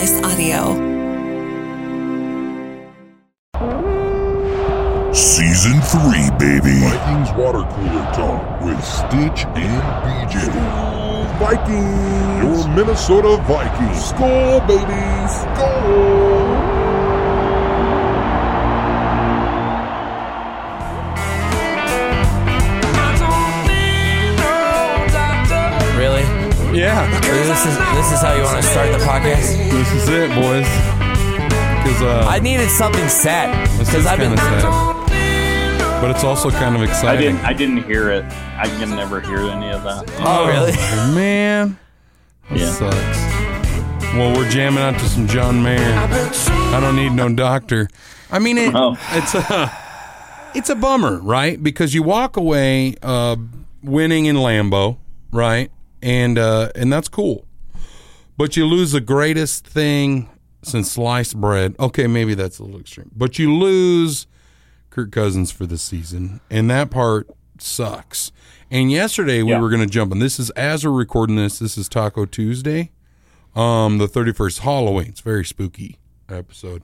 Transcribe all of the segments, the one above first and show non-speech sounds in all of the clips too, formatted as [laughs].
Slice Audio. Season 3, baby. Vikings water cooler talk with Stitch and BJ. Vikings. Your Minnesota Vikings. Skol, baby. Skol. This is this is how you want to start the podcast? this is it, boys. Because uh, I needed something sad this because is I've kind been. of sad, but it's also kind of I exciting. didn't. I didn't hear it. I can never hear any of that. Oh really? [laughs] man, that Yeah. sucks. Well, we're jamming out to some John Mayer. I don't need no doctor. I mean, it, Oh. it's a it's a bummer, right? Because you walk away uh, winning in Lambeau, right? And uh, and that's cool, but you lose the greatest thing since sliced bread. Okay, maybe that's a little extreme, but you lose Kirk Cousins for the season, and that part sucks. And yesterday we Yeah. were going to jump, and this is as we're recording this. This is Taco Tuesday, um, the thirty first Halloween. It's a very spooky episode.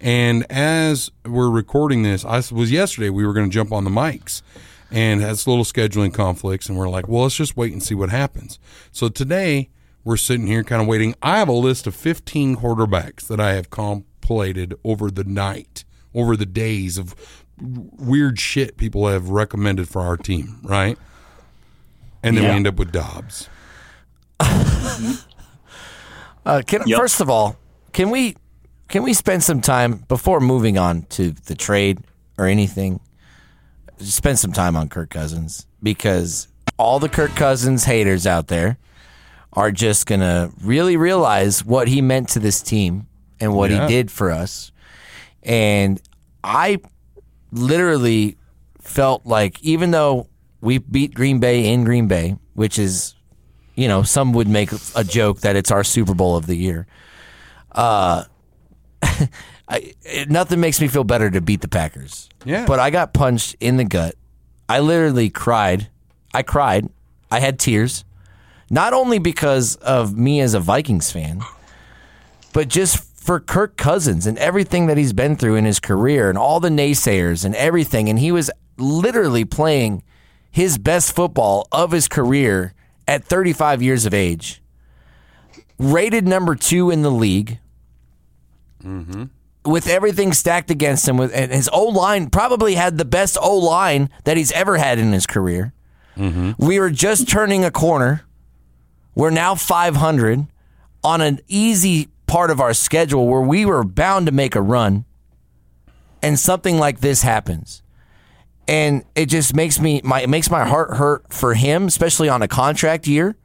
And as we're recording this, I was yesterday we were going to jump on the mics, and has little scheduling conflicts, and we're like, well, let's just wait and see what happens. So today we're sitting here kind of waiting. I have a list of fifteen quarterbacks that I have compilated over the night, over the days of weird shit people have recommended for our team, right? And then we end up with Dobbs. [laughs] Uh, can, Yep. First of all, can we can we spend some time before moving on to the trade or anything? Spend some time on Kirk Cousins because all the Kirk Cousins haters out there are just gonna really realize what he meant to this team and what Yeah. he did for us. And I literally felt like even though we beat Green Bay in Green Bay, which is you know, some would make a joke that it's our Super Bowl of the year. Uh, [laughs] I, it, nothing makes me feel better to beat the Packers. Yeah. But I got punched in the gut. I literally cried. I cried. I had tears. Not only because of me as a Vikings fan, but just for Kirk Cousins and everything that he's been through in his career and all the naysayers and everything. And he was literally playing his best football of his career at 35 years of age. Rated number two in the league. Mm-hmm. With everything stacked against him, with and his O line probably had the best O line that he's ever had in his career. Mm-hmm. We were just turning a corner. We're now 500 on an easy part of our schedule where we were bound to make a run, and something like this happens and it just makes me my it makes my heart hurt for him, especially on a contract year.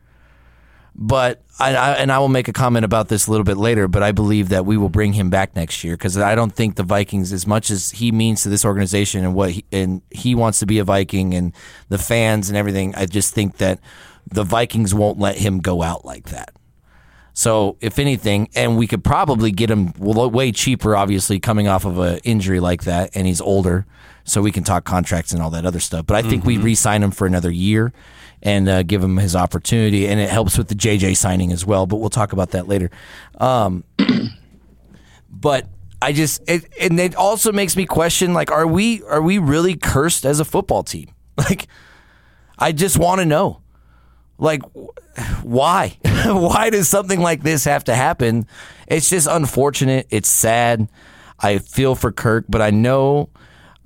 But I, I and I will make a comment about this a little bit later. But I believe that we will bring him back next year because I don't think the Vikings, as much as he means to this organization and what he, and he wants to be a Viking and the fans and everything, I just think that the Vikings won't let him go out like that. So, if anything, and we could probably get him way cheaper, obviously, coming off of an injury like that, and he's older, so we can talk contracts and all that other stuff. But I think we re sign him for another year and uh, give him his opportunity, and it helps with the JJ signing as well. But we'll talk about that later. Um, [clears throat] but I just, it, and it also makes me question like, are we, are we really cursed as a football team? [laughs] Like, I just want to know like why [laughs] why does something like this have to happen it's just unfortunate it's sad i feel for kirk but i know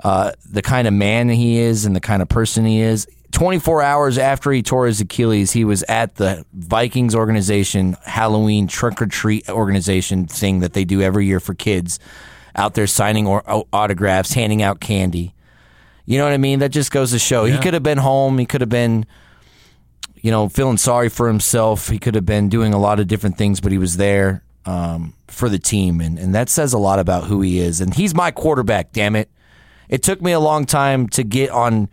uh, the kind of man he is and the kind of person he is 24 hours after he tore his achilles he was at the vikings organization halloween trick-or-treat organization thing that they do every year for kids out there signing or, autographs handing out candy you know what i mean that just goes to show he could have been home he could have been you know, feeling sorry for himself. He could have been doing a lot of different things, but he was there um, for the team, and, and that says a lot about who he is. And he's my quarterback. Damn it! It took me a long time to get on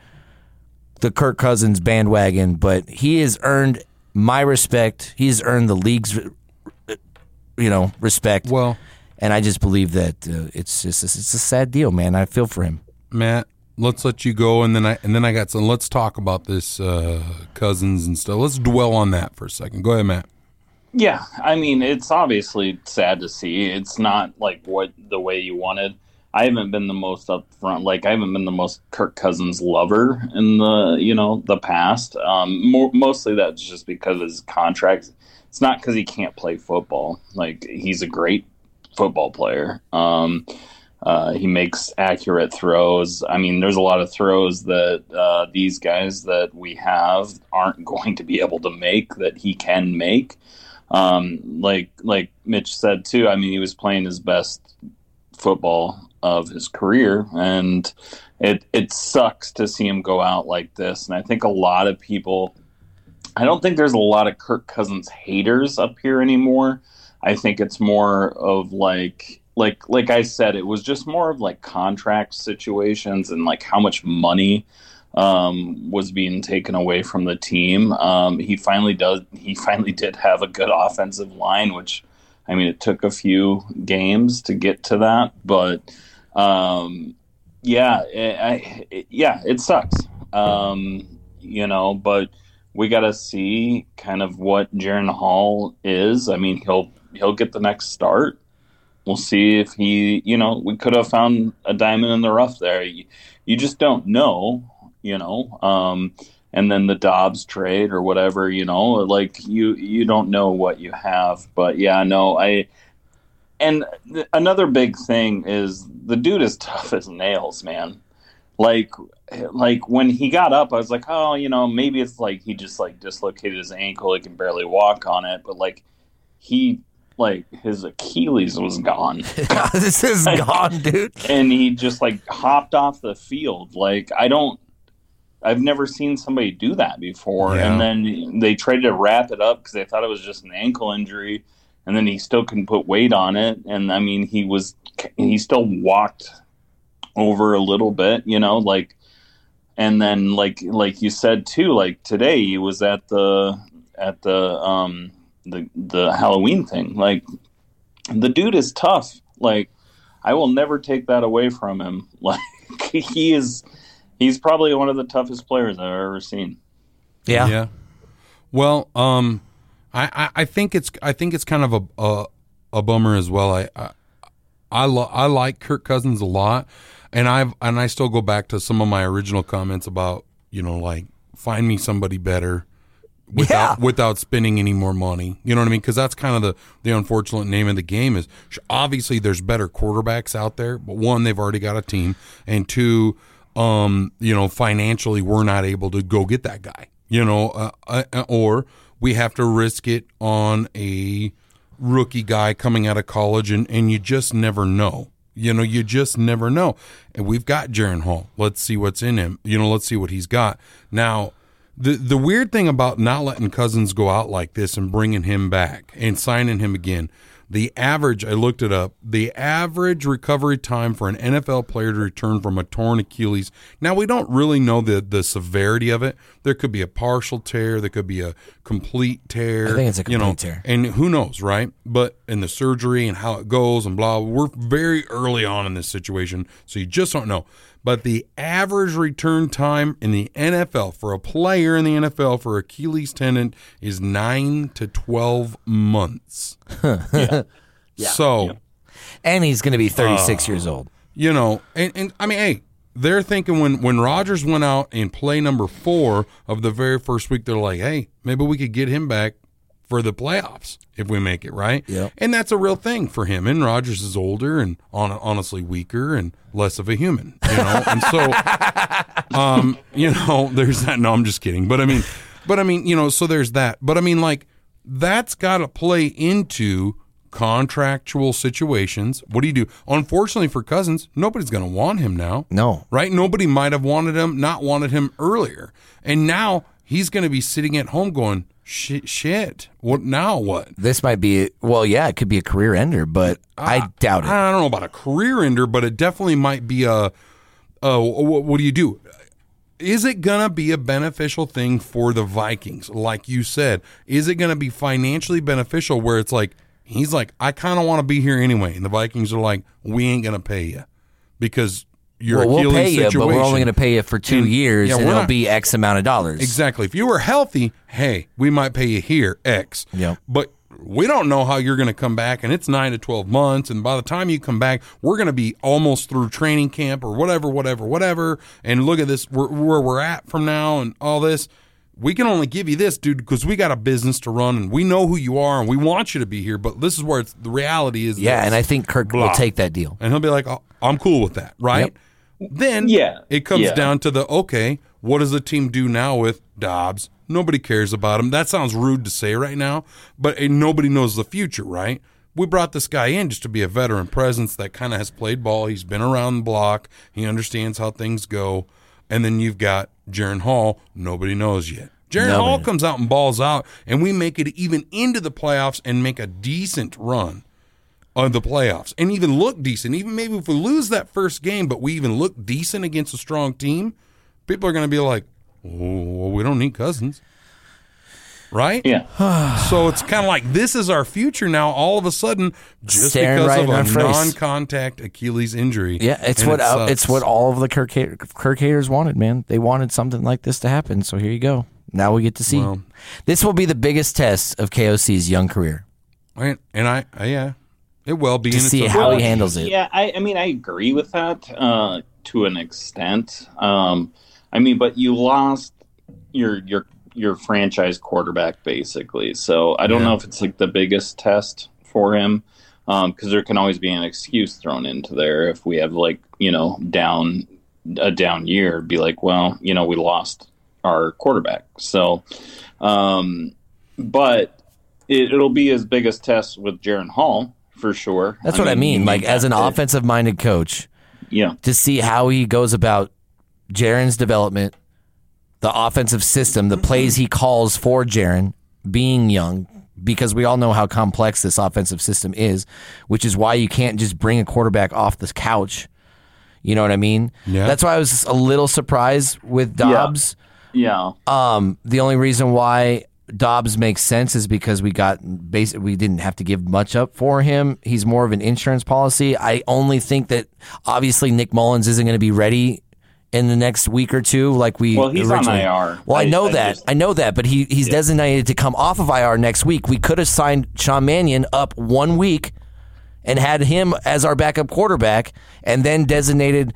the Kirk Cousins bandwagon, but he has earned my respect. He's earned the league's, you know, respect. Well, and I just believe that uh, it's just it's a sad deal, man. I feel for him. Matt, let's let you go, and then I and then I got some. Let's talk about this uh, cousins and stuff. Let's dwell on that for a second. Go ahead, Matt. Yeah, I mean, it's obviously sad to see. It's not like what the way you wanted. I haven't been the most upfront, like I haven't been the most Kirk Cousins lover in the you know the past. Um, mostly that's just because of his contract. It's not because he can't play football. Like he's a great football player. Um, uh, he makes accurate throws. I mean, there's a lot of throws that uh, these guys that we have aren't [laughs] going to be able to make that he can make. Um, like like Mitch said too. I mean, he was playing his best football of his career, and it it sucks to see him go out like this. And I think a lot of people. I don't think there's a lot of Kirk Cousins haters up here anymore. I think it's more of like like like I said, it was just more of like contract situations and like how much money um, was being taken away from the team. Um, he finally does. He [laughs] finally did have a good offensive line, which I mean, it took a few games to get to that, but um, yeah, it, I, it, yeah, it sucks. Um, you know, but we got to see kind of what Jaren Hall is. I mean, he'll he'll get the next start. We'll see if he, you know, we could have found a diamond in the rough there. You, you just don't know, you know. Um, and then the Dobbs trade or whatever, you know, like you you don't know what you have. But yeah, no, I. And th- another big thing is the dude is [laughs] tough as nails, man. Like, like when he got up, I was like, oh, you know, maybe it's like he just like dislocated his ankle, he can barely walk on it. But like, he like his Achilles was gone. [laughs] this is [laughs] gone, dude. and he just like hopped off the field. Like I don't, I've never seen somebody do that before. Yeah. And then they tried to wrap it up because they thought it was just an ankle injury, and then he still couldn't put weight on it. And I mean, he was he still walked over a little bit, you know, like. And then, like like you said too, like today he was at the at the um the the Halloween thing. Like the dude is tough. Like I will never take that away from him. [laughs] Like he is he's probably one of the toughest players I've ever seen. Yeah. Yeah. Well, um, I, I, I think it's I think it's kind of a a, a bummer as well. I I I, lo- I like Kirk Cousins a lot, and I've and I still go back to some of my original comments about you know like find me somebody better without Yeah. without spending any more money. You know what I mean? Because that's kind of the the unfortunate name of the game is obviously there's better quarterbacks out there, but one they've already got a team, and two, um, you know, financially we're not able to go get that guy. You know, uh, uh, or we have to risk it on a rookie guy coming out of college, and and you just never know. You know, you just never know. And we've got Jaren Hall. Let's see what's in him. You know, let's see what he's got now. The the weird thing about not letting Cousins go out like this and bringing him back and signing him again, the average I looked it up, the average recovery time for an NFL player to return from a torn Achilles. Now we don't really know the the severity of it. There could be a partial tear, there could be a complete tear. I think it's a you know, complete tear. and who knows, right? But in the surgery and how it goes and blah, we're very early on in this situation, so you just don't know. But the average return time in the NFL for a player in the NFL for Achilles tendon is nine to twelve months. [laughs] Yeah. So And he's going to be Uh, 36 years old. you know, and, and I mean, hey, they're thinking when when Rodgers went out in play number four of the very first week, they're like, hey, maybe we could get him back for the playoffs if we make it right. Yep. And that's a real thing for him. And Rodgers is older and on, honestly weaker and less of a human, you know. and so, [laughs] um, you know, there's that. No, I'm just kidding. But I mean, but I mean, you know, so there's that. But I mean, like that's got to play into contractual situations. What do you do? Unfortunately for Cousins, nobody's going to want him now No. right? Nobody might have wanted him, not wanted him earlier, and now he's going to be sitting at home going, "Shit, shit. What now? What?" This might be, well, yeah, it could be a career ender, but I doubt it. I don't know about a career ender, but it definitely might be a. Uh, what, what do you do? Is it gonna be a beneficial thing for the Vikings? Like you said, is it gonna be financially beneficial? Where it's like he's like, I kind of want to be here anyway, and the Vikings are like, we ain't gonna pay you because your well, we'll pay you, but we're only going to pay you for two And- years, yeah, and it'll not- be X amount of dollars. Exactly. If you were healthy, hey, we might pay you here X. Yep. But we don't know how you're going to come back, and it's nine to 12 months. And by the time you come back, we're going to be almost through training camp or whatever, whatever, whatever. And look at this, where, where we're at from now and all this. We can only give you this, dude, because we got a business to run and we know who you are and we want you to be here. But this is where it's, the reality is. Yeah, this. and I think Kirk will take that deal. And he'll be like, oh, I'm cool with that, right? Then Yeah, it comes yeah. down to the okay, what does the team do now with Dobbs? Nobody cares about him. That sounds rude to say right now, but eh, nobody knows the future, right? We brought this guy in just to be a veteran presence that kind of has played ball. He's been around the block. He understands how things go. And then you've got Jaren Hall. Nobody knows yet. Jaren. Hall comes out and balls out, and we make it even into the playoffs and make a decent run of the playoffs and even look decent. Even maybe if we lose that first game, but we even look decent against a strong team, people are going to be like, oh, well, we don't need Cousins. Right? Yeah. [sighs] So it's kind of like this is our future now. All of a sudden, just Staring because right of in a non-contact Achilles injury. Yeah, it's what it uh, it's what all of the Kirk, Ha- Kirk haters wanted, man. They wanted something like this to happen. So here you go. Now we get to see. Well- this will be the biggest test of KOC's young career. and, and I, I yeah, it will be To and see a- how he handles it. Yeah, I, I mean, I agree with that uh, to an extent. Um, I mean, but you lost your your your franchise quarterback basically. So I don't Yeah. know if it's like the biggest test for him because there can always be an excuse thrown into there if we have like you know down a down year. Be like, well, you know, we lost our quarterback. So, um, but it, it'll be his biggest test with Jaren Hall for sure. That's what I mean. Like as an to- offensive minded coach, Yeah. to see how he goes about Jaren's development, the offensive system, the plays he calls for Jaren being young, because we all know how complex this offensive system is, which is why you can't just bring a quarterback off the couch. You know what I mean? Yeah. That's why I was a little surprised with Dobbs. Yeah. Um, the only reason why Dobbs makes sense is because we got basic. We didn't have to give much up for him. He's more of an insurance policy. I only think that obviously Nick Mullens isn't going to be ready in the next week or two, like we. Well, he's on IR. Well, I, I- know I that. just- I know that, but he he's designated to come off of IR next week. We could have signed Sean Mannion up one week and had him as our backup quarterback, and then designated.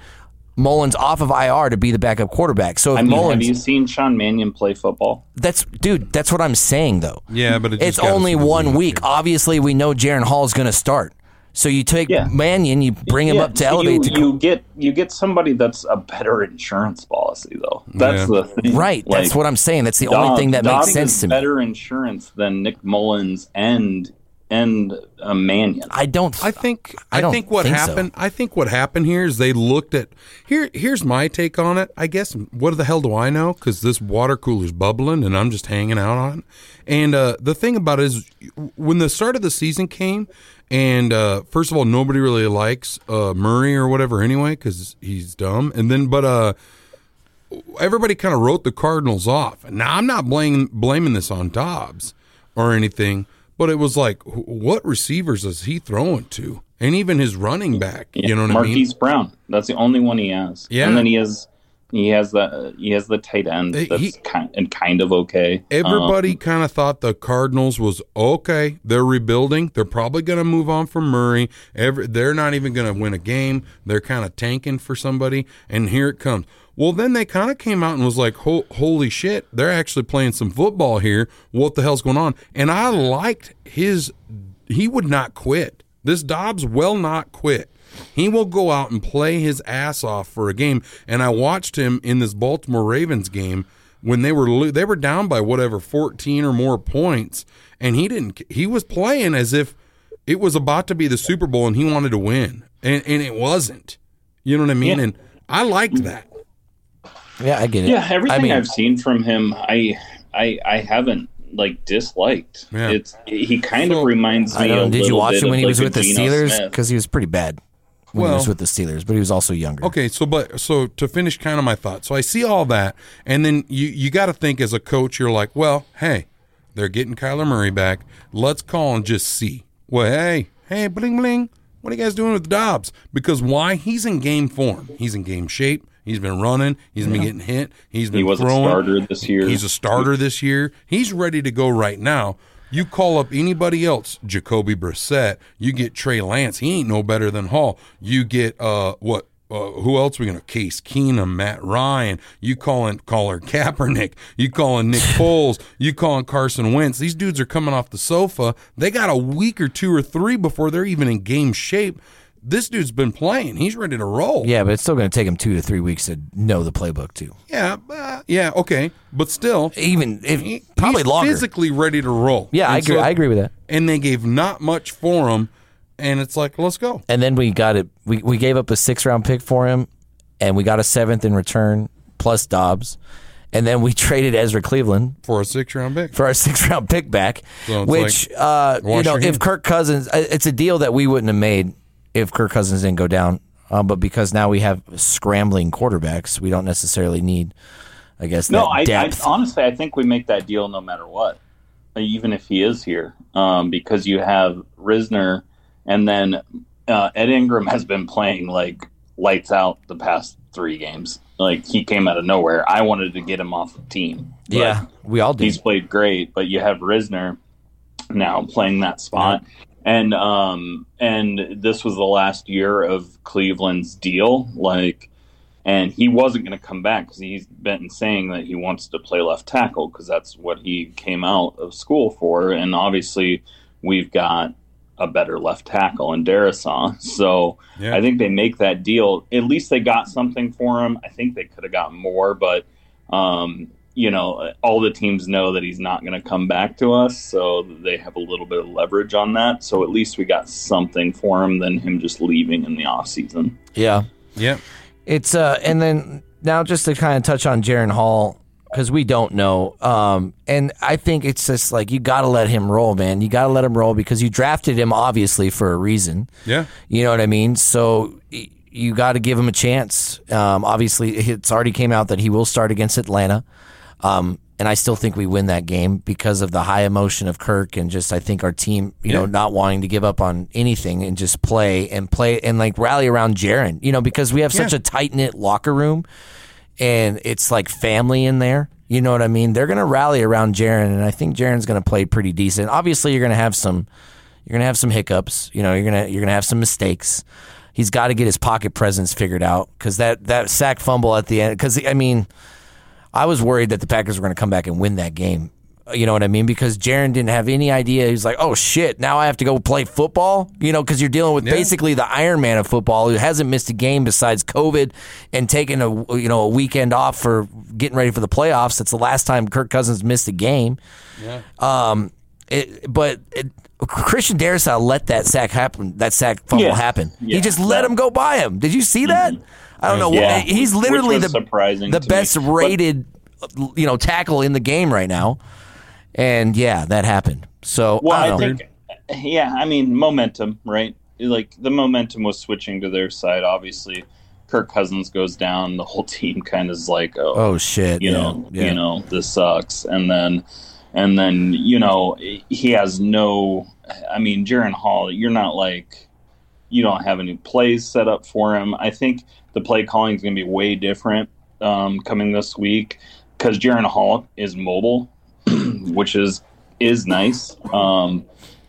Mullens off of IR to be the backup quarterback. So if I mean, Mullens, have you seen Sean Mannion play football? that's dude. That's what I'm saying though. Yeah, but it just it's got us only one week. week. Obviously, we know Jaren Hall is going to start. So you take Yeah. Mannion, you bring him Yeah, up to elevate You, to you get you get somebody that's a better insurance policy though. That's Yeah. the thing. right. that's what I'm saying. That's the only thing that Dobbs makes sense is to me. Better insurance than Nick Mullens and and a Mannion. I don't. I think I I, don't think what think so. happened I think what happened here is they looked at here here's my take on it. I guess what the hell do I know cuz this water cooler's bubbling and I'm just hanging out on. it. And uh the thing about it is when the start of the season came and uh first of all nobody really likes uh Murray or whatever anyway cuz he's dumb. And then but uh everybody kind of wrote the Cardinals off. Now I'm not blaming blaming this on Dobbs or anything, but it was like, what receivers is he throwing to? And even his running back, you know what Marquise I mean? Marquise Brown. That's the only one he has. Yeah. and then he has he has the he has the tight end that's he- kind and kind of okay. Everybody Um, kind of thought the Cardinals was okay. They're rebuilding. They're probably going to move on from Murray. Every, they're not even going to win a game. They're kind of tanking for somebody. And here it comes. Well, then they kind of came out and was like, "Holy shit! They're actually playing some football here. What the hell's going on?" And I liked his. He would not quit. This Dobbs will not quit. He will go out and play his ass off for a game. And I watched him in this Baltimore Ravens game when they were they were down by whatever 14 or more points and he didn't he was playing as if it was about to be the Super Bowl and he wanted to win. And and it wasn't. You know what I mean? Yeah. And I liked that. Yeah, I get it. Yeah, everything I mean, I've seen from him, I I I haven't like disliked. Yeah. It's he kind So- of reminds me. I don't know. a Did you watch him when of, he was like, with the Geno Steelers? Because he was pretty bad when he was with the Steelers, but he was also younger. Okay, so but so to finish kind of my thought. So I see all that and then you you got to think as a coach you're like, "Well, hey, they're getting Kyler Murray back. Let's call and just see." Well, hey, hey, bling bling. What are you guys doing with Dobbs? Because why? He's in game form. He's in game shape. He's been running. He's been getting hit. He's been He was a starter this year. He's a starter this year. He's ready to go right now. You call up anybody else, Jacoby Brissett. You get Trey Lance. He ain't no better than Hall. You get uh what? Uh, who else we gonna Case Keenum, Matt Ryan? You calling Colin Kaepernick? You calling Nick [laughs] Foles? You calling Carson Wentz? These dudes are coming off the sofa. They got a week or two or three before they're even in game shape. This dude's been playing. He's ready to roll. Yeah, but it's still going to take him two to three weeks to know the playbook too. Yeah, uh, yeah, okay, but still, Even if he- probably he's longer. physically ready to roll. Yeah, I And agree. I agree with that. And they gave not much for him, and it's like, let's go And then we got it. We we gave up a six round pick for him, and we got a seventh in return plus Dobbs, and then we [laughs] traded Ezra Cleveland for a six round pick. for our six round pick back, So which like, uh, you know if. Kirk Cousins, uh, it's a deal that we wouldn't have made if Kirk Cousins didn't go down. Um, but because now we have scrambling quarterbacks, we don't necessarily need, I guess, No, I, I honestly I think we make that deal no matter what, uh, even if he is here, um, because you have Risner, and then uh, Ed Ingram has been playing like lights out the past three games. Like he came out of nowhere. I wanted to get him off the team. yeah, we all do. he's played great, but you have Risner now playing that spot. And um and this was the last year of Cleveland's deal, like and he wasn't going to come back because he's been saying that he wants to play left tackle because that's what he came out of school for. And obviously, we've got a better left tackle in Darrisaw. So Yeah. I think they make that deal. At least they got something for him. I think they could have got more, but um, you know, all the teams know that he's not going to come back to us, so they have a little bit of leverage on that. So at least we got something for him than him just leaving in the off season. yeah, Yeah. It's uh, and then now just to kind of touch on Jaren Hall because we don't know, um, and I think it's just like you got to let him roll, man. You got to let him roll because you drafted him obviously for a reason. Yeah. You know what I mean? So you got to give him a chance. Um, obviously, it's already came out that he will start against Atlanta. Um, and I still think we win that game because of the high emotion of Kirk and just I think our team, you know, not wanting to give up on anything and just play and play and like rally around Jaren, you know, because we have such Yeah. a tight knit locker room and it's like family in there. You know what I mean? They're going to rally around Jaren, and I think Jaren's going to play pretty decent. Obviously, you're going to have some, you're to have some hiccups. You know, you're gonna you're gonna have some mistakes. He's got to get his pocket presence figured out because that that sack fumble at the end. Because I mean, I was worried that the Packers were going to come back and win that game. You know what I mean? Because Jaren didn't have any idea. He's like, "Oh shit! Now I have to go play football." You know, because you're dealing with Yeah. basically the Iron Man of football, who hasn't missed a game besides COVID and taking a you know a weekend off for getting ready for the playoffs. That's the last time Kirk Cousins missed a game. Yeah. Um, it, but it, Christian Darrisaw let that sack happen. That sack fumble Yeah. happen. he just let That- him go by him. Did you see that? I don't know. Yeah. He's literally the surprising the to me. best But- rated, you know, tackle in the game right now. And yeah, that happened. So Well, I I, think, yeah, I mean, momentum, right? Like the momentum was switching to their side. Obviously, Kirk Cousins goes down, the whole team kind of is like, oh, oh shit, you yeah, know, yeah. you know, this sucks. And then, and then, you know, he has no. I mean, Jaren Hall, you're not like, you don't have any plays set up for him. I think the play calling is going to be way different um, coming this week because Jaren Hall is mobile, [clears throat] which is is nice. Um,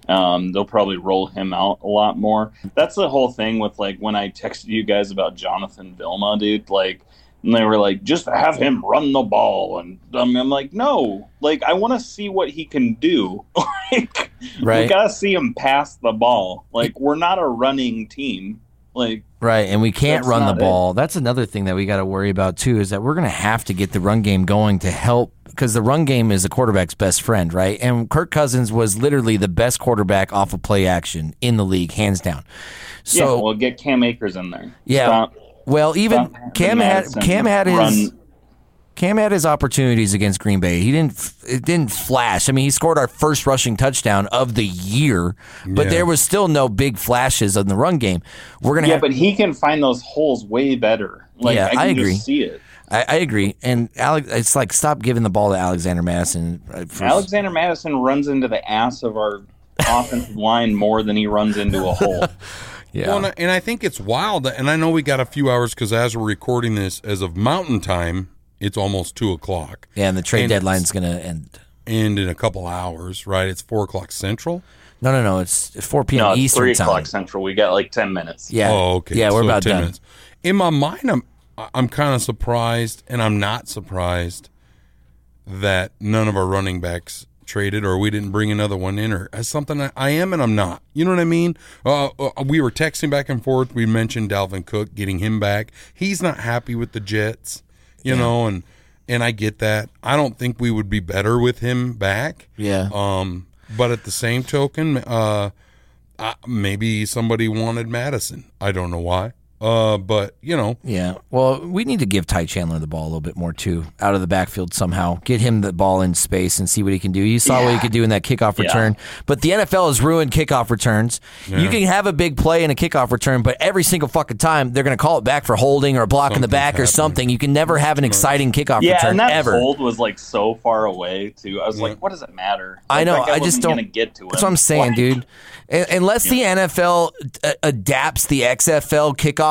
um, they'll probably roll him out a lot more. That's the whole thing with like when I texted you guys about Jonathan Vilma, dude. Like, and they were like, just have him run the ball, and um, I'm like, no, like I want to see what he can do. [laughs] like, Right. we gotta see him pass the ball. Like, we're not a running team. Like, Right, and we can't run the ball. That's another thing that we got to worry about too. Is that we're going to have to get the run game going to help because the run game is a quarterback's best friend, right? And Kirk Cousins was literally the best quarterback off of play action in the league, hands down. yeah, So we'll get Cam Akers in there. Yeah. Stop- well, even stop Cam had Cam had his run- Cam had his opportunities against Green Bay. He didn't. It didn't flash. I mean, he scored our first rushing touchdown of the year, but Yeah. there was still no big flashes in the run game. We're gonna Yeah, have. but he can find those holes way better. Like, Yeah, I, can I agree. Just see it. I, I agree, and Alex, it's like stop giving the ball to Alexander Mattison. uh, for- Alexander Mattison runs into the ass of our offensive [laughs] line more than he runs into a hole. [laughs] yeah, Well, and I, and I think it's wild, that, and I know we got a few hours because as we're recording this, as of Mountain Time, it's almost two o'clock. yeah, and the trade and deadline's gonna end. end in a couple hours, right? It's four o'clock central. No, no, no. It's 4 p.m. No, it's Eastern three time. o'clock central. We got like ten minutes. Yeah. Oh, okay. Yeah, we're So about 10 done. minutes. In my mind, I'm I'm kind of surprised, and I'm not surprised that none of our running backs traded, or we didn't bring another one in, or as something I, I am and I'm not. You know what I mean? Uh, uh, we were texting back and forth. We mentioned Dalvin Cook getting him back. He's not happy with the Jets, you know, and and I get that. I don't think we would be better with him back. Yeah. Um, but at the same token, uh, uh, maybe somebody wanted Mattison. I don't know why. Uh, but you know, Yeah. Well, we need to give Ty Chandler the ball a little bit more too, out of the backfield somehow. Get him the ball in space and see what he can do. You saw what he could do in that kickoff Yeah. return. But the NFL has ruined kickoff returns. You can have a big play in a kickoff return, but every single fucking time they're going to call it back for holding or a block in the Something's back or something. You can never have an exciting kickoff Yeah, return and that ever. hold was like so far away too. I was like, what does it matter? I know. I just don't get to it. That's what I'm saying, dude. Un- Unless the NFL uh, adapts the XFL kickoff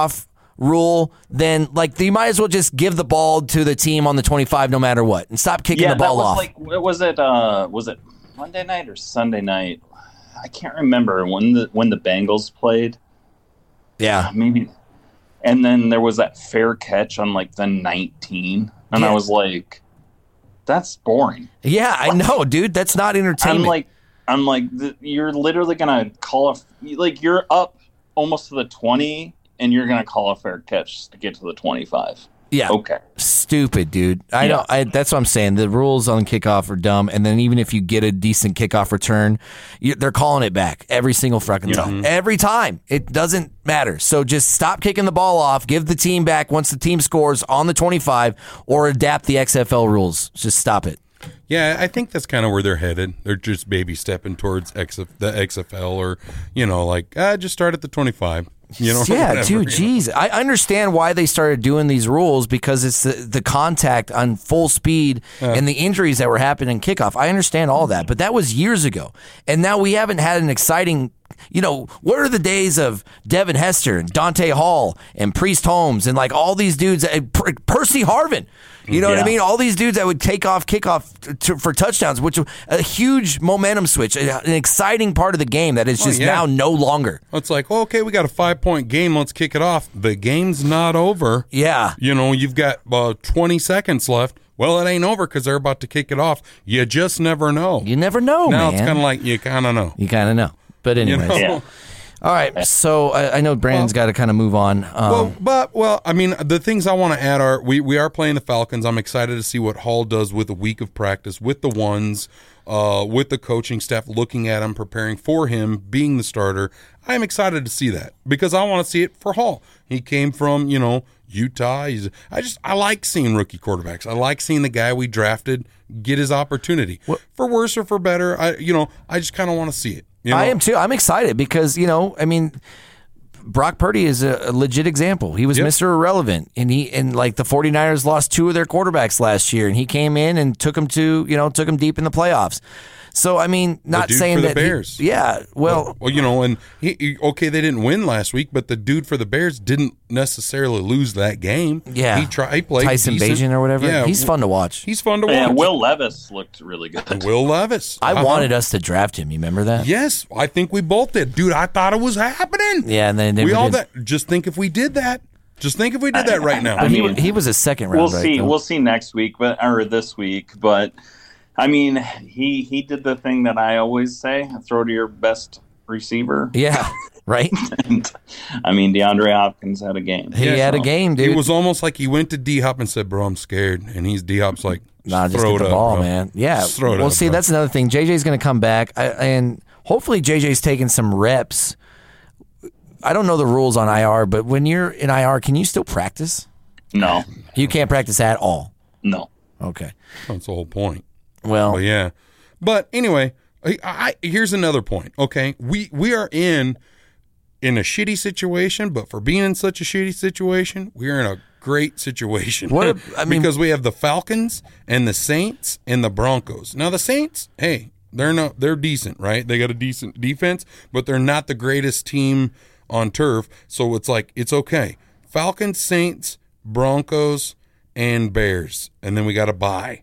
rule, then like you might as well just give the ball to the team on the 25 no matter what, and stop kicking Yeah, the ball that was off. like was it uh was it Monday night or Sunday night? I can't remember when the when the Bengals played. yeah, Maybe and then there was that fair catch on like the 19 and Yeah. I was like that's boring. yeah, I know, dude. That's not entertainment. I'm like I'm like you're literally to call a like you're up almost to the 20 and you're going to call a fair catch to get to the 25. yeah, Okay. stupid, dude. I Yeah. know. I, that's what I'm saying. The rules on kickoff are dumb, and then even if you get a decent kickoff return, you, they're calling it back every single fucking time. Every time, it doesn't matter. So just stop kicking the ball off. Give the team back once the team scores on the 25, or adapt the XFL rules. Just stop it. yeah, I think that's kind of where they're headed. They're just baby stepping towards XF, the XFL, or you know, like ah, just start at the twenty five. You know, [laughs] yeah, whatever, dude, you know. I understand why they started doing these rules because it's the, the contact on full speed and the injuries that were happening in kickoff. I understand all that, but that was years ago. And now we haven't had an exciting, you know, what are the days of Devin Hester and Dante Hall and Priest Holmes and like all these dudes, Per- Percy Harvin. You know what I mean? All these dudes that would take off kickoff to, for touchdowns, which a huge momentum switch, an exciting part of the game that is just yeah. now no longer. It's like, well, okay, we got a five point game. Let's kick it off. The game's not over. Yeah. You know, you've got uh, 20 seconds left. Well, it ain't over because they're about to kick it off. You just never know. You never know, now man. it's kind of like you kind of know. You kind of know. But You anyways, know? Yeah. all right. So I, I know Brandon's got to kind of move on. Um, Well, but well, I mean, the things I want to add are we we are playing the Falcons. I'm excited to see what Hall does with a week of practice with the ones, uh, with the coaching staff looking at him, preparing for him being the starter. I'm excited to see that because I want to see it for Hall. He came from you know Utah. He's I just I like seeing rookie quarterbacks. I like seeing the guy we drafted get his opportunity for worse or for better. I you know I just kind of want to see it. You know? I am too. I'm excited because you know, I mean, Brock Purdy is a, a legit example. He was Yep. Mr. Irrelevant, and he and like the 49ers lost two of their quarterbacks last year, and he came in and took them to you know took them deep in the playoffs. So I mean, not dude saying for the that he- Bears. yeah, well, Well, you know, and he, he- okay, they didn't win last week, but the dude for the Bears didn't necessarily lose that game. yeah, he tried. He played Tyson decent. Bagent or whatever. Yeah, he's fun to watch. He's fun to watch. And Will Levis looked really good. Will Levis. I Uh-huh. wanted us to draft him. You remember that? Yes, I think we both did, dude. I thought it was happening. Yeah, and then we all did. that. Just think if we did that. Just think if we did that right now. I But he, mean, he was a second round. We'll right, see. though. We'll see next week, but or this week. But I mean, he he did the thing that I always say: throw to your best receiver. yeah, right. [laughs] And I mean, DeAndre Hopkins had a game. He Yeah, had a game, dude. It was almost like he went to D Hop and said, "Bro, I'm scared," and he's D Hop's like, Nah, just throw get it the up, ball, bro. man. Yeah. Just throw it well, up, see, bro. that's another thing. JJ's going to come back, I, and hopefully JJ's taking some reps. I don't know the rules on IR, but when you're in IR, can you still practice? No, You can't practice at all. no. Okay. That's the whole point. Well, Well, yeah. But anyway, I, I here's another point. Okay, we we are in in a shitty situation, but for being in such a shitty situation, we are in a great situation. What [laughs] I mean- because we have the Falcons and the Saints and the Broncos. Now the Saints, hey, they're not they're decent, right? They got a decent defense, but they're not the greatest team on turf. So it's like it's okay. Falcons, Saints, Broncos, and Bears, and then we got a bye.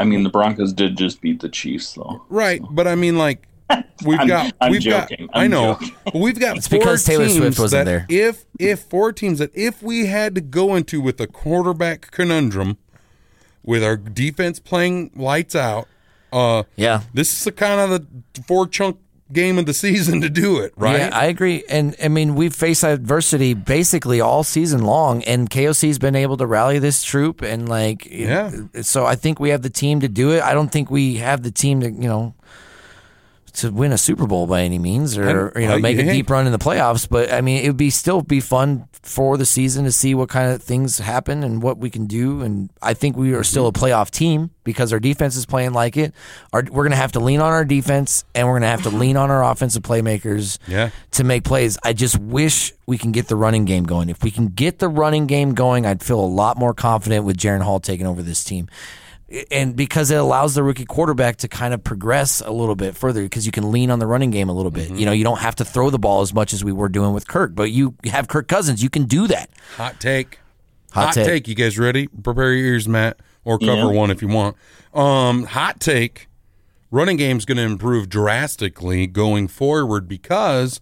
I mean, the Broncos did just beat the Chiefs, though. Right, but I mean, like [laughs] we've I'm- got, I'm we've joking. got. i I'm know, but we've got. It's four because Taylor teams Swift wasn't there. If if four teams that if we had to go into with a quarterback conundrum, with our defense playing lights out, uh, Yeah. this is the kind of the four chunk game of the season to do it, right? Yeah, I agree. And I mean, we've faced adversity basically all season long, and KOC's been able to rally this troop. And like, Yeah. so I think we have the team to do it. I don't think we have the team to, you know, to win a Super Bowl by any means, or you know, uh, make a deep run in the playoffs. But I mean, it would be still be fun for the season to see what kind of things happen and what we can do. And I think we are still a mm-hmm. playoff team because our defense is playing like it. Our, we're going to have to lean on our defense, and we're going to have to lean on our offensive playmakers Yeah. to make plays. I just wish we can get the running game going. If we can get the running game going, I'd feel a lot more confident with Jaren Hall taking over this team. And because it allows the rookie quarterback to kind of progress a little bit further, because you can lean on the running game a little bit. You know, you don't have to throw the ball as much as we were doing with Kirk, but you have Kirk Cousins. You can do that. Hot take. Hot Hot, take. take. You guys ready? Prepare your ears, Matt, or cover Yeah. one if you want. Um, hot take. Running game's going to improve drastically going forward because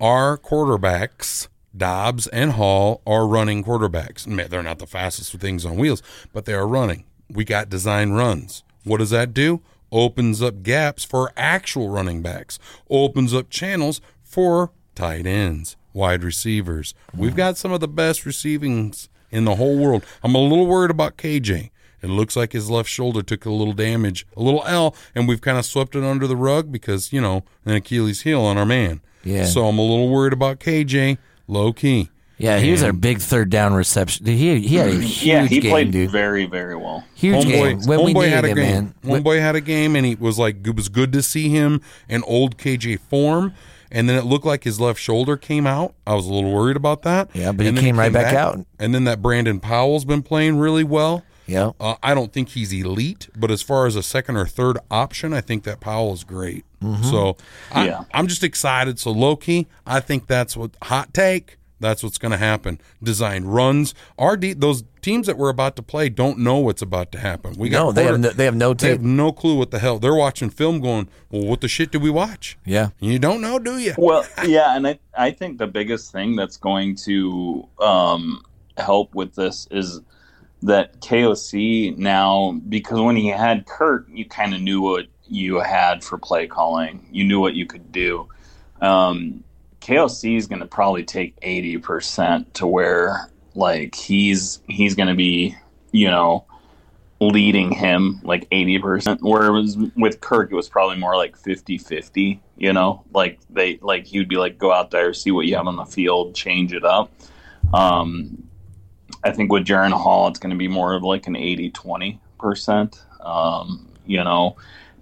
our quarterbacks, Dobbs and Hall, are running quarterbacks. Ma- They're not the fastest things on wheels, but they are running. We got design runs. What does that do? Opens up gaps for actual running backs, opens up channels for tight ends, wide receivers. We've got some of the best receivings in the whole world. I'm a little worried about KJ. It looks like his left shoulder took a little damage, a little L, and we've kind of swept it under the rug because, you know, an Achilles heel on our man. Yeah. So I'm a little worried about KJ, low key. Yeah, he was our big third down reception. He he had a huge yeah, he game, played dude. very, very well. Huge game. Homeboy, When we homeboy needed had a it, game. man. When- Homeboy had a game, and he was like, it was good to see him in old KJ form. And then it looked like his left shoulder came out. I was a little worried about that. Yeah, but he And then came right back out. And then that Brandon Powell's been playing really well. Yeah. Uh, I don't think he's elite, but as far as a second or third option, I think that Powell is great. Mm-hmm. So I, Yeah. I'm just excited. So low key, I think that's what hot take. That's what's going to happen. Design runs. Our de- those teams that we're about to play don't know what's about to happen. We got No, they have no, they have no they have no clue what the hell they're watching film. Going, well, what the shit did we watch? Yeah. You don't know, do you? Well, yeah, and I, I think the biggest thing that's going to um, help with this is that KOC now, because when he had Kirk, you kind of knew what you had for play calling. You knew what you could do. Um, KOC is going to probably take eighty percent to where like he's he's going to be you know leading him like 80% where it was with kirk it was probably more like 50-50 you know? Like they like he would be like go out there see what you have on the field change it up. Um i think with Jaren hall it's going to be more of like an 80-20% um you know?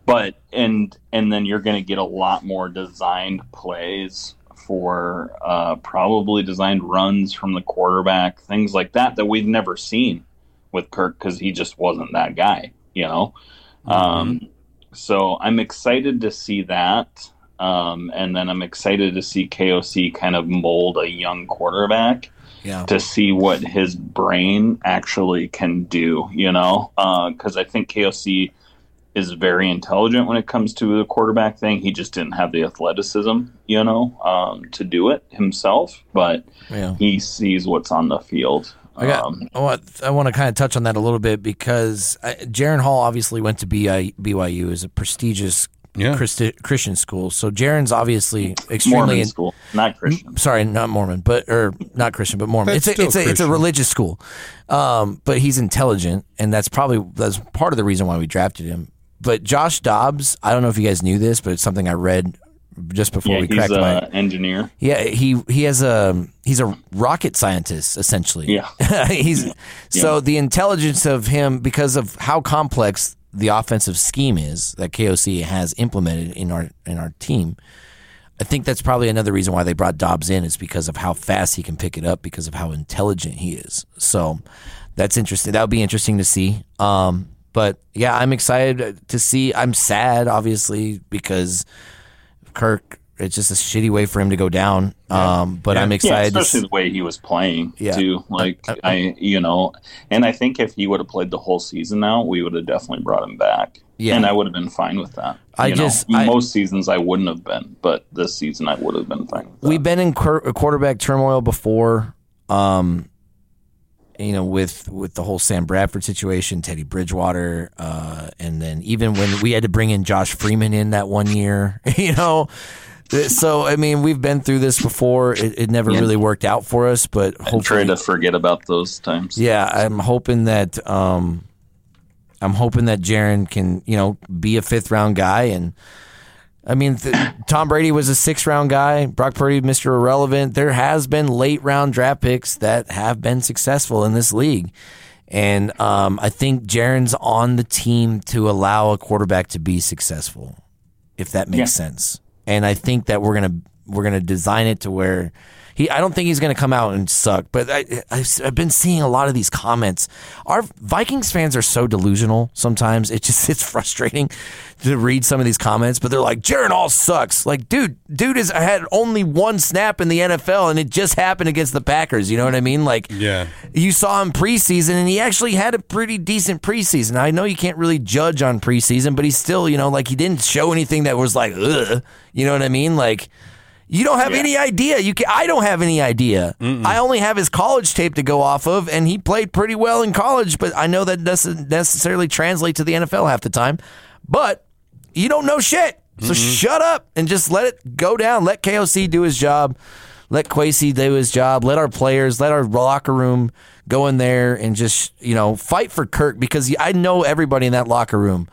But and and then you're going to get a lot more designed plays for uh, probably designed runs from the quarterback, things like that that we've never seen with Kirk because he just wasn't that guy, you know. Um, so I'm excited to see that, um, and then I'm excited to see KOC kind of mold a young quarterback Yeah. to see what his brain actually can do, you know, because I think KOC is very intelligent when it comes to the quarterback thing. He just didn't have the athleticism, you know, um, to do it himself, but Yeah. he sees what's on the field. I got. Um, I want. I want to kind of touch on that a little bit because uh, Jaren Hall obviously went to BI, BYU as a prestigious Yeah. Christi- Christian school. So Jaren's obviously extremely. Mormon school, not Christian. sorry, not Mormon, but or not Christian, but Mormon. That's It's a, it's a it's a religious school, um, but he's intelligent, and that's probably that's part of the reason why we drafted him. But Josh Dobbs, I don't know if you guys knew this, but it's something I read just before Yeah, we cracked an my. engineer. Yeah, he he has a he's a rocket scientist essentially. Yeah. [laughs] he's so the intelligence of him because of how complex the offensive scheme is that KOC has implemented in our in our team. I think that's probably another reason why they brought Dobbs in is because of how fast he can pick it up because of how intelligent he is. So that's interesting. That would be interesting to see. Um, but yeah, I'm excited to see. I'm sad, obviously, because Kirk It's just a shitty way for him to go down. Um, but I'm Yeah, excited. to especially the way he was playing Yeah. too. Like I, you know, and I think if he would have played the whole season now, we would have definitely brought him back. Yeah. and I would have been fine with that. I You know, just- I- most seasons I wouldn't have been, but this season I would have been fine. With that. We've been in quar- quarterback turmoil before. Um, you know, with with the whole Sam Bradford situation, Teddy Bridgewater, uh, and then even when we had to bring in Josh Freeman in that one year, [laughs] you know. So I mean, we've been through this before. It, it never really worked out for us, but I hopefully, try to forget about those times. yeah, I'm hoping that um, I'm hoping that Jaren can you know be a fifth round guy and. I mean, th- Tom Brady was a six round guy. Brock Purdy, Mr. Irrelevant. There has been late round draft picks that have been successful in this league. And um, I think Jaren's on the team to allow a quarterback to be successful, if that makes Yeah. sense. And I think that we're gonna we're gonna design it to where he. I don't think he's gonna come out and suck. But I, I've, I've been seeing a lot of these comments. Our Vikings fans are so delusional sometimes. It just [laughs] it's frustrating to read some of these comments. But they're like, Jaren Hall sucks. Like, dude, dude has had only one snap in the NFL, and it just happened against the Packers. You know what I mean? Like, Yeah. you saw him preseason, and he actually had a pretty decent preseason. I know you can't really judge on preseason, but he's still, you know, like he didn't show anything that was like, ugh. You know what I mean? Like, you don't have Yeah. any idea. You can, I don't have any idea. I only have his college tape to go off of, and he played pretty well in college. But I know that doesn't necessarily translate to the NFL half the time. But you don't know shit. So shut up and just let it go down. Let KOC do his job. Let Kwesi do his job. Let our players, let our locker room go in there and just, you know, fight for Kirk because I know everybody in that locker room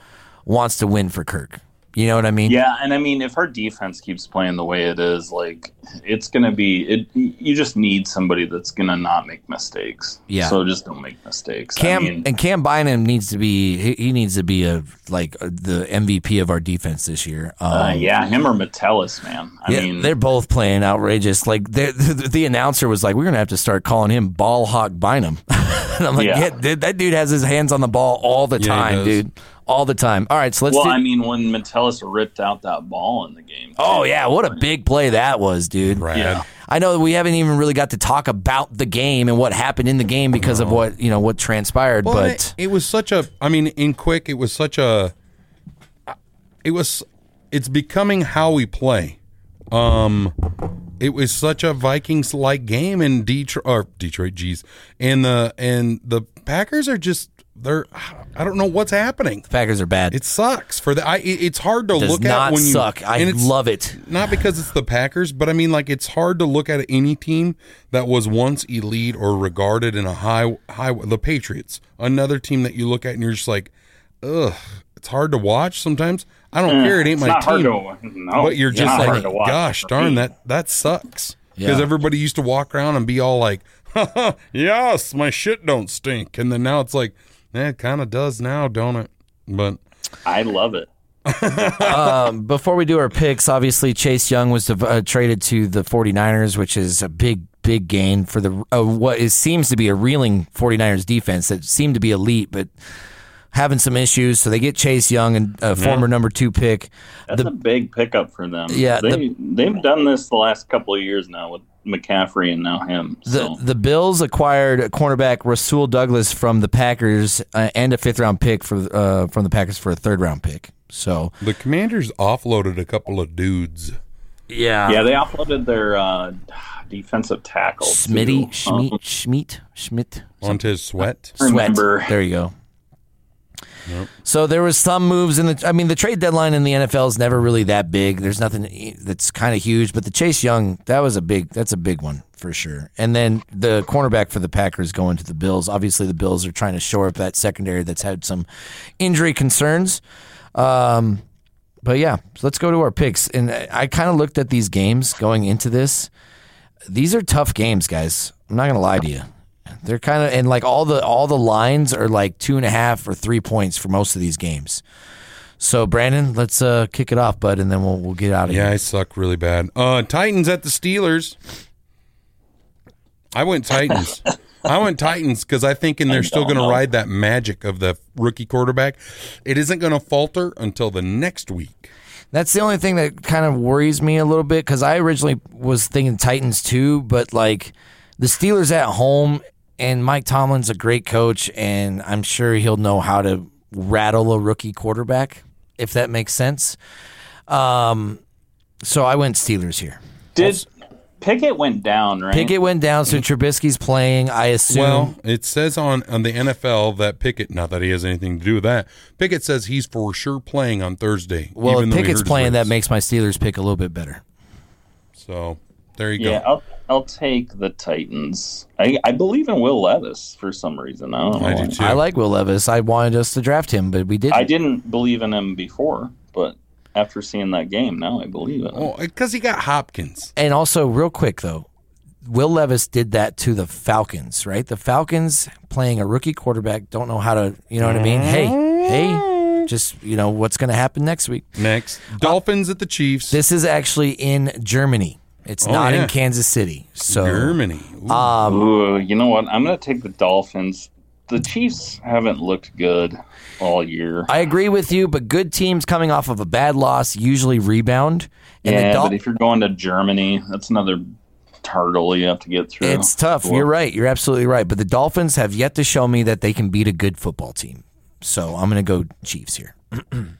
wants to win for Kirk. You know what I mean? Yeah, and I mean, if our defense keeps playing the way it is, like it's gonna be, it. You just need somebody that's gonna not make mistakes. Yeah. So just don't make mistakes. Cam I mean, and Cam Bynum needs to be he, he needs to be a like uh, the MVP of our defense this year. Um, uh, yeah, him or Metellus, man. I yeah, mean, they're both playing outrageous. Like they're- the, the announcer was like, "We're gonna have to start calling him Ball Hawk Bynum." [laughs] and I'm like, Yeah. yeah. dude, that dude has his hands on the ball all the Yeah, time, dude, all the time." All right, so let's well, do. I mean, when Metellus ripped out that ball in the game. oh yeah, what a big play that was, dude. Rad. Yeah. I know we haven't even really got to talk about the game and what happened in the game because of what you know what transpired, Well, but it, it was such a. I mean, in quick, it was such a. It was. It's becoming how we play. Um, it was such a Vikings like game in Detroit. Or Detroit, geez, and the and the Packers are just they're. I don't know what's happening. The Packers are bad. It sucks for the. I. it- It's hard to does look not at when you suck. I love it. not because it's the Packers, but I mean, like it's hard to look at any team that was once elite or regarded in a high high. The Patriots, another team that you look at and you're just like, ugh. It's hard to watch sometimes. I don't mm, care. It ain't my not team. to, no, but you're just like, hard to watch gosh darn me. that that sucks. Because Yeah. everybody used to walk around and be all like, [laughs] yes, my shit don't stink, and then now it's like, eh, it kind of does now, don't it? But I love it. [laughs] before we do our picks, obviously Chase Young was uh, traded to the 49ers, which is a big, big gain for the uh, what is, seems to be a reeling 49ers defense that seemed to be elite, but having some issues. So they get Chase Young and a former number two pick. That's The- a big pickup for them. Yeah, they the- they've done this the last couple of years now with McCaffrey and now him. The So the Bills acquired cornerback Rasul Douglas from the Packers uh, and a fifth round pick for uh, from the Packers for a third round pick. So the Commanders offloaded a couple of dudes. yeah, yeah, they offloaded their uh, defensive tackle. Smitty too. Um, Schmidt Schmidt Schmidt Montez Sweat. Sweat. Remember. There you go. So there was some moves in the. I mean, the trade deadline in the NFL is never really that big. There's nothing that's kind of huge, but the Chase Young that was a big. That's a big one for sure. And then the cornerback for the Packers going to the Bills. Obviously, the Bills are trying to shore up that secondary that's had some injury concerns. Um, but yeah, so let's go to our picks. And I kind of looked at these games going into this. These are tough games, guys. I'm not gonna lie to you. They're kind of and like all the all the lines are like two and a half or three points for most of these games. So Brandon, let's uh, kick it off, bud, and then we'll we'll get out of Yeah, here. Yeah, I suck really bad. Uh, Titans at the Steelers. I went Titans. [laughs] I went Titans because I think and they're still going to know. ride that magic of the rookie quarterback. It isn't going to falter until the next week. That's the only thing that kind of worries me a little bit because I originally was thinking Titans too, but like the Steelers at home and Mike Tomlin's a great coach, and I'm sure he'll know how to rattle a rookie quarterback if that makes sense. Um, so I went Steelers here. Did Pickett went down, right? Pickett went down, so Trubisky's playing. I assume. Well, it says on, on the NFL that Pickett, not that he has anything to do with that, Pickett says he's for sure playing on Thursday. well, even if Pickett's hurt playing, that makes my Steelers pick a little bit better. So there you Yeah, go. I'll I'll take the Titans. I, I believe in Will Levis for some reason. I don't know. I why. do too. I like Will Levis. I wanted us to draft him, but we didn't. I didn't believe in him before, but after seeing that game, now I believe in him. Oh, because he got Hopkins. And also, real quick though, Will Levis did that to the Falcons, right? The Falcons playing a rookie quarterback don't know how to, you know what I mean? Hey, hey, just you know what's going to happen next week. Next, Dolphins at the Chiefs. This is actually in Germany. It's Oh, not yeah. in Kansas City. So Germany. Ooh. um, Ooh, you know what? I'm going to take the Dolphins. The Chiefs haven't looked good all year. I agree with you, but good teams coming off of a bad loss usually rebound. And yeah, Dol- but if you're going to Germany, that's another hurdle you have to get through. It's tough. You're right. You're absolutely right. But the Dolphins have yet to show me that they can beat a good football team. So I'm going to go Chiefs here. [clears throat]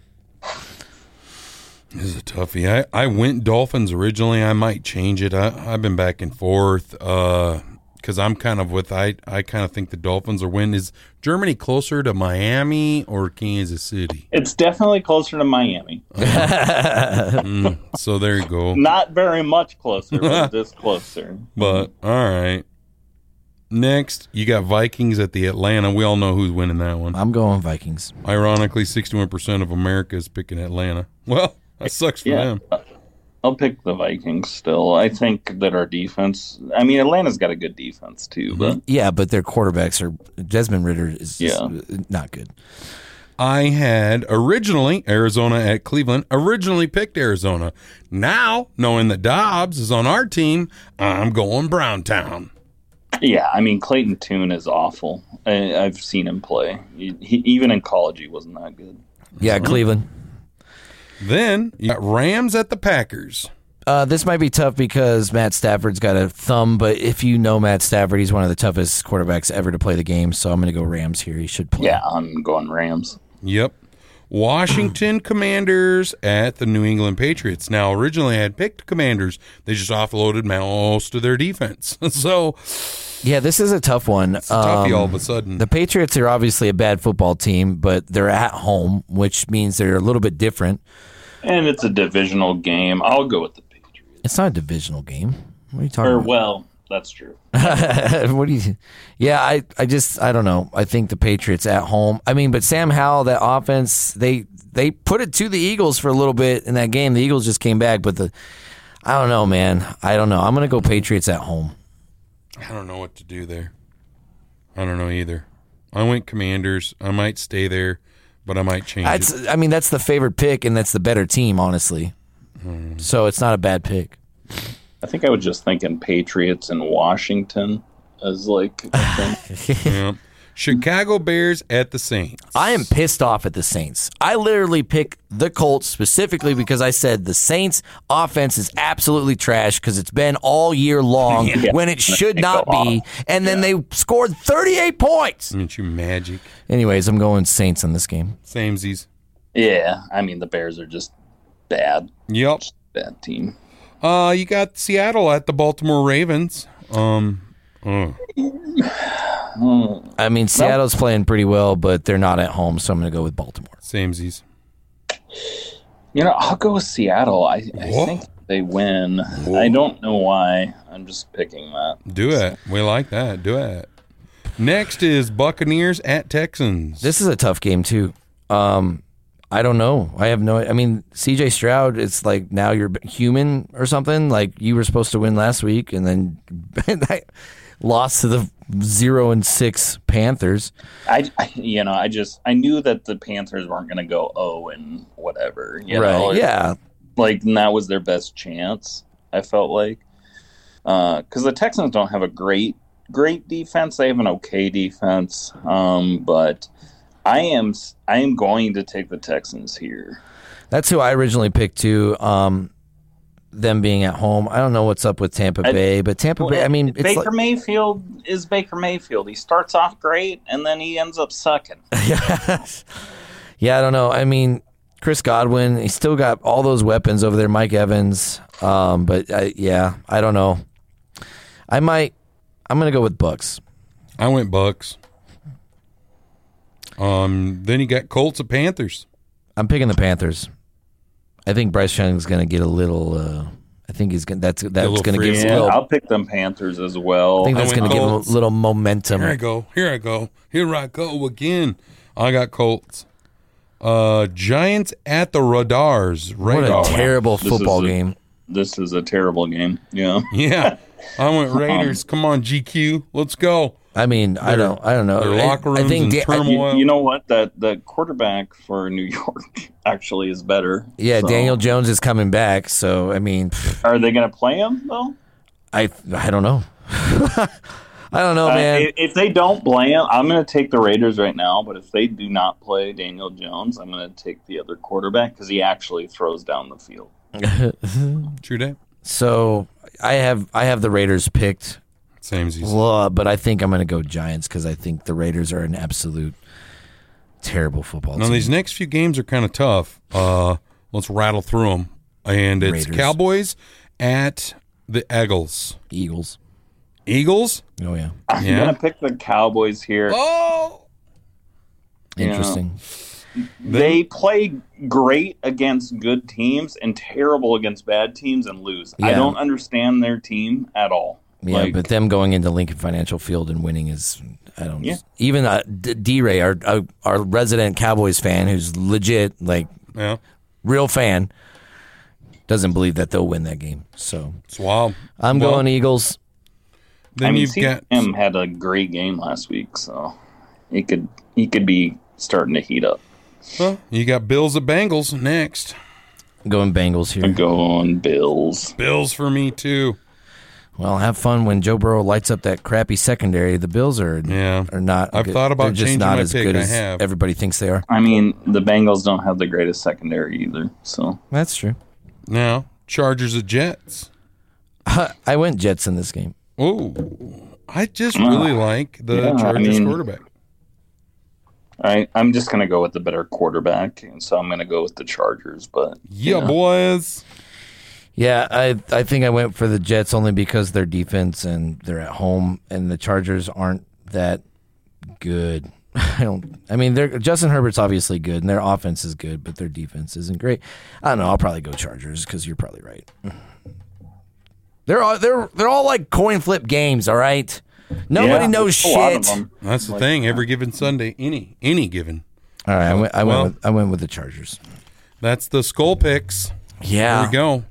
This is a toughie. I, I went Dolphins originally. I might change it. I, I've been back and forth uh, because I'm kind of with I I kind of think the Dolphins are win. Is Germany closer to Miami or Kansas City? It's definitely closer to Miami. [laughs] Mm, so there you go. Not very much closer, but [laughs] just closer. But all right. Next, you got Vikings at the Atlanta. We all know who's winning that one. I'm going Vikings. Ironically, 61% of America is picking Atlanta. Well, that sucks for Yeah. them. I'll pick the Vikings still. I think that our defense, I mean, Atlanta's got a good defense too, mm-hmm. but Yeah, but their quarterbacks are Desmond Ridder is just Yeah. not good. I had originally Arizona at Cleveland, originally picked Arizona. Now, knowing that Dobbs is on our team, I'm going Browntown. yeah, I mean, Clayton Tune is awful. I, I've seen him play. He, he, even in college, he wasn't that good. Yeah, Cleveland. Then you got Rams at the Packers. Uh, this might be tough because Matt Stafford's got a thumb, but if you know Matt Stafford, he's one of the toughest quarterbacks ever to play the game. So I'm going to go Rams here. He should play. Yeah, I'm going Rams. Yep. Washington [clears throat] Commanders at the New England Patriots. Now, originally I had picked Commanders. They just offloaded most of their defense. [laughs] so, Yeah, this is a tough one. it's Um, all of a sudden. The Patriots are obviously a bad football team, but they're at home, which means they're a little bit different. And it's a divisional game. I'll go with the Patriots. It's not a divisional game. What are you talking Or, about? well, that's true. [laughs] what do you? Yeah, I, I just, I don't know. I think the Patriots at home. I mean, but Sam Howell, that offense, they, they put it to the Eagles for a little bit in that game. The Eagles just came back, but the, I don't know, man. I don't know. I'm gonna go Patriots at home. I don't know what to do there. I don't know either. I went Commanders. I might stay there, but I might change it. I mean, that's the favorite pick, and that's the better team, honestly. Hmm. So it's not a bad pick. I think I was just thinking Patriots and Washington as like. [laughs] Yeah. Chicago Bears at the Saints. I am pissed off at the Saints. I literally pick the Colts specifically because I said the Saints offense is absolutely trash because it's been all year long [laughs] Yeah. when it should not be. And then they scored 38 points. Aren't you magic? Anyways, I'm going Saints in this game. Samesies. yeah, I mean, the Bears are just bad. Yep. Bad team. Uh, you got Seattle at the Baltimore Ravens. Um. I mean, Seattle's playing pretty well, but they're not at home, so I'm going to go with Baltimore. Samesies. You know, I'll go with Seattle. I, I think they win. I don't know why. I'm just picking that. Do it. We like that. Do it. Next is Buccaneers at Texans. This is a tough game, too. Um, I don't know. I have no. I mean, CJ Stroud. It's like now you're human or something. Like you were supposed to win last week, and then [laughs] I lost to the zero and six Panthers. I, you know, I just I knew that the Panthers weren't going to go oh and whatever. You know, Yeah. like that was their best chance. I felt like because the Texans don't have a great great defense. They have an okay defense, um, but I am I am going to take the Texans here. That's who I originally picked too. Um, them being at home. I don't know what's up with Tampa I- Bay, but Tampa Well, Bay. I mean, it's Baker like, Mayfield is Baker Mayfield. He starts off great and then he ends up sucking. [laughs] yeah, I don't know. I mean, Chris Godwin. He's still got all those weapons over there. Mike Evans. Um, but I, yeah, I don't know. I might. I'm gonna go with Bucks. I went Bucks. Um, then you got Colts and Panthers. I'm picking the Panthers. I think Bryce Young's gonna get a little. Uh, I think he's gonna. That's that's gonna give. him a Yeah, little, I'll pick them Panthers as well. I think that's gonna give him a little momentum. Here I go. Here I go. Here I go again. I got Colts. Uh, Giants at the Raiders. What a terrible This is football a- game. This is a terrible game. Yeah. Yeah, I went [laughs] Raiders. Come on, GQ. Let's go. I mean, I don't. I don't know. their I- locker I think. and Da- turmoil. You, you know what? That the quarterback for New [laughs] York actually is better. yeah, So- Daniel Jones is coming back. So I mean, pff, Are they going to play him though? I I don't know. [laughs] I don't know, Uh, man. if, if they don't play him, I'm going to take the Raiders right now. But if they do not play Daniel Jones, I'm going to take the other quarterback because he actually throws down the field. [laughs] True day. so I have I have the Raiders picked, Same as you. Well, but I think I'm going to go Giants because I think the Raiders are an absolute terrible football Now team. these next few games are kind of tough. Uh, let's rattle through them. And it's Raiders. Cowboys at the Eagles. Eagles. Eagles. Oh yeah, I'm Yeah. going to pick the Cowboys here. Oh, Yeah. interesting. They play great against good teams and terrible against bad teams and lose. I don't understand their team at all. Yeah, Like, but them going into Lincoln Financial Field and winning is I don't Yeah. even uh, D- D-Ray, our, our our resident Cowboys fan, who's legit like yeah. real fan, doesn't believe that they'll win that game. So It's wild. I'm Well, going Eagles. Then I mean, you've got CM had a great game last week, so he could he could be starting to heat up. well, you got Bills at Bengals next. Going Bengals here. Going Bills. Bills for me too. Well, have fun when Joe Burrow lights up that crappy secondary. The Bills are Yeah. are not. I've good. thought about They're just changing not my as pick. good I as have. everybody thinks they are. I mean, the Bengals don't have the greatest secondary either. So That's true. Now Chargers at Jets. [laughs] I went Jets in this game. Oh, I just really like the Yeah, I Chargers mean- quarterback. I I'm just gonna go with the better quarterback, and so I'm gonna go with the Chargers. But Yeah, you know, boys. Yeah, I I think I went for the Jets only because their defense and they're at home, and the Chargers aren't that good. [laughs] I don't. I mean, they're Justin Herbert's obviously good, and their offense is good, but their defense isn't great. I don't know. I'll probably go Chargers because you're probably right. They're all they're they're all like coin flip games. All right, nobody yeah, knows there's a lot of shit. That's the thing. Every given Sunday, any any given. All right, I went. I Well- went. With, I went with the Chargers. That's the Skol picks. Yeah. There we go.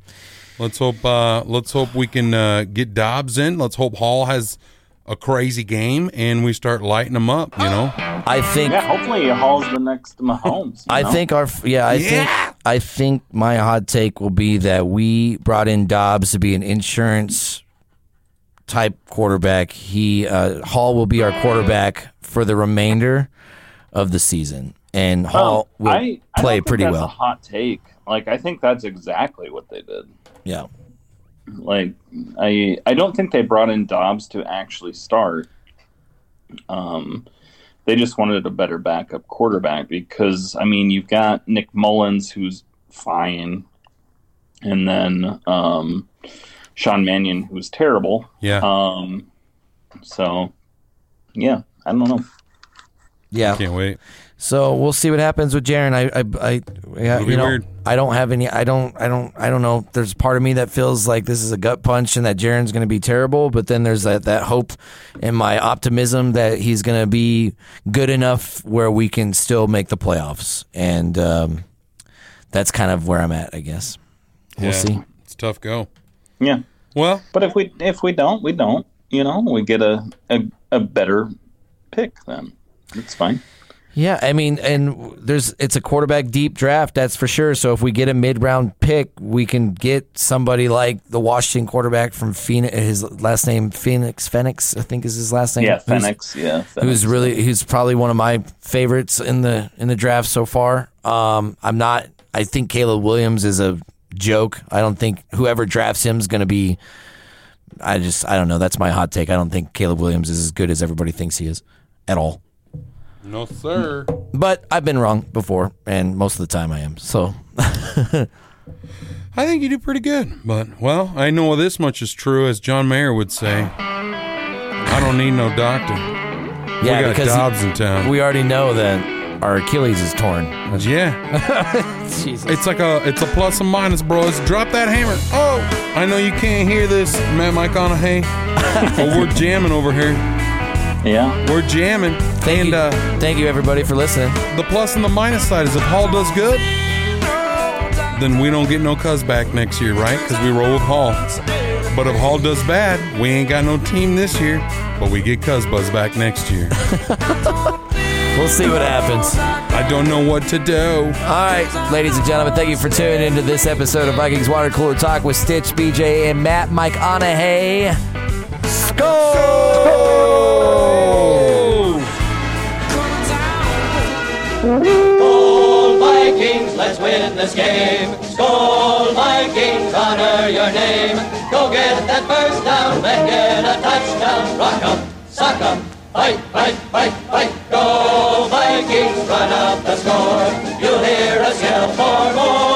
Let's hope. Uh, let's hope we can uh, get Dobbs in. Let's hope Hall has a crazy game and we start lighting them up. You know. I think. Yeah, hopefully Hall's the next Mahomes. you I know? think our yeah, I think I think my hot take will be that we brought in Dobbs to be an insurance type quarterback. He uh, Hall will be our quarterback for the remainder of the season, and Hall will Um, I, I play don't think pretty that's well. A hot take. Like I think that's exactly what they did. Yeah, Like I I don't think they brought in Dobbs to actually start. Um, they just wanted a better backup quarterback because I mean you've got Nick Mullens who's fine, and then um, Sean Mannion who's terrible. Yeah. Um, so yeah, I don't know. yeah. Can't wait. So we'll see what happens with Jaren. I, I, I yeah, you know, weird. I don't have any. I don't. I don't. I don't know. There's part of me that feels like this is a gut punch and that Jaren's going to be terrible. But then there's that that hope and my optimism that he's going to be good enough where we can still make the playoffs. And um, that's kind of where I'm at. I guess we'll Yeah, see. It's a tough go. Yeah. Well, But if we if we don't, we don't. You know, we get a a, a better pick then. It's fine. Yeah, I mean, and there's it's a quarterback deep draft, that's for sure. So if we get a mid round pick, we can get somebody like the Washington quarterback from Phoenix. His last name Phoenix Phoenix, I think is his last name. Yeah, Who's- Phoenix. Yeah, Who's really who's probably one of my favorites in the in the draft so far. Um, I'm not. I think Caleb Williams is a joke. I don't think whoever drafts him is going to be. I just I don't know. That's my hot take. I don't think Caleb Williams is as good as everybody thinks he is at all. No, sir. But I've been wrong before, and most of the time I am. So [laughs] I think you do pretty good. But, well, I know this much is true, as John Mayer would say. I don't need no doctor. yeah, we got because Dobbs in town. we already know that our Achilles is torn. yeah. [laughs] Jesus. It's like a it's a plus and minus, bros. Drop that hammer. Oh, I know you can't hear this, Matt McConaughey, but we're jamming over here. Yeah. We're jamming. Thank and you, uh, thank you everybody for listening. the plus and the minus side is if Hall does good, then we don't get no cuz back next year, right? Because we roll with Hall. But if Hall does bad, we ain't got no team this year, but we get cuz buzz back next year. [laughs] We'll see what happens. I don't know what to do. All right, ladies and gentlemen, thank you for tuning into this episode of Vikings Water Cooler Talk with Stitch, BJ, and Matt Mike Onahay. Skol! Skol Vikings, let's win this game. Skol Vikings, honor your name. Go get that first down, then get a touchdown. rock Rock 'em, sock 'em, fight, fight, fight, fight. Go Vikings, run up the score. You'll hear us yell for more.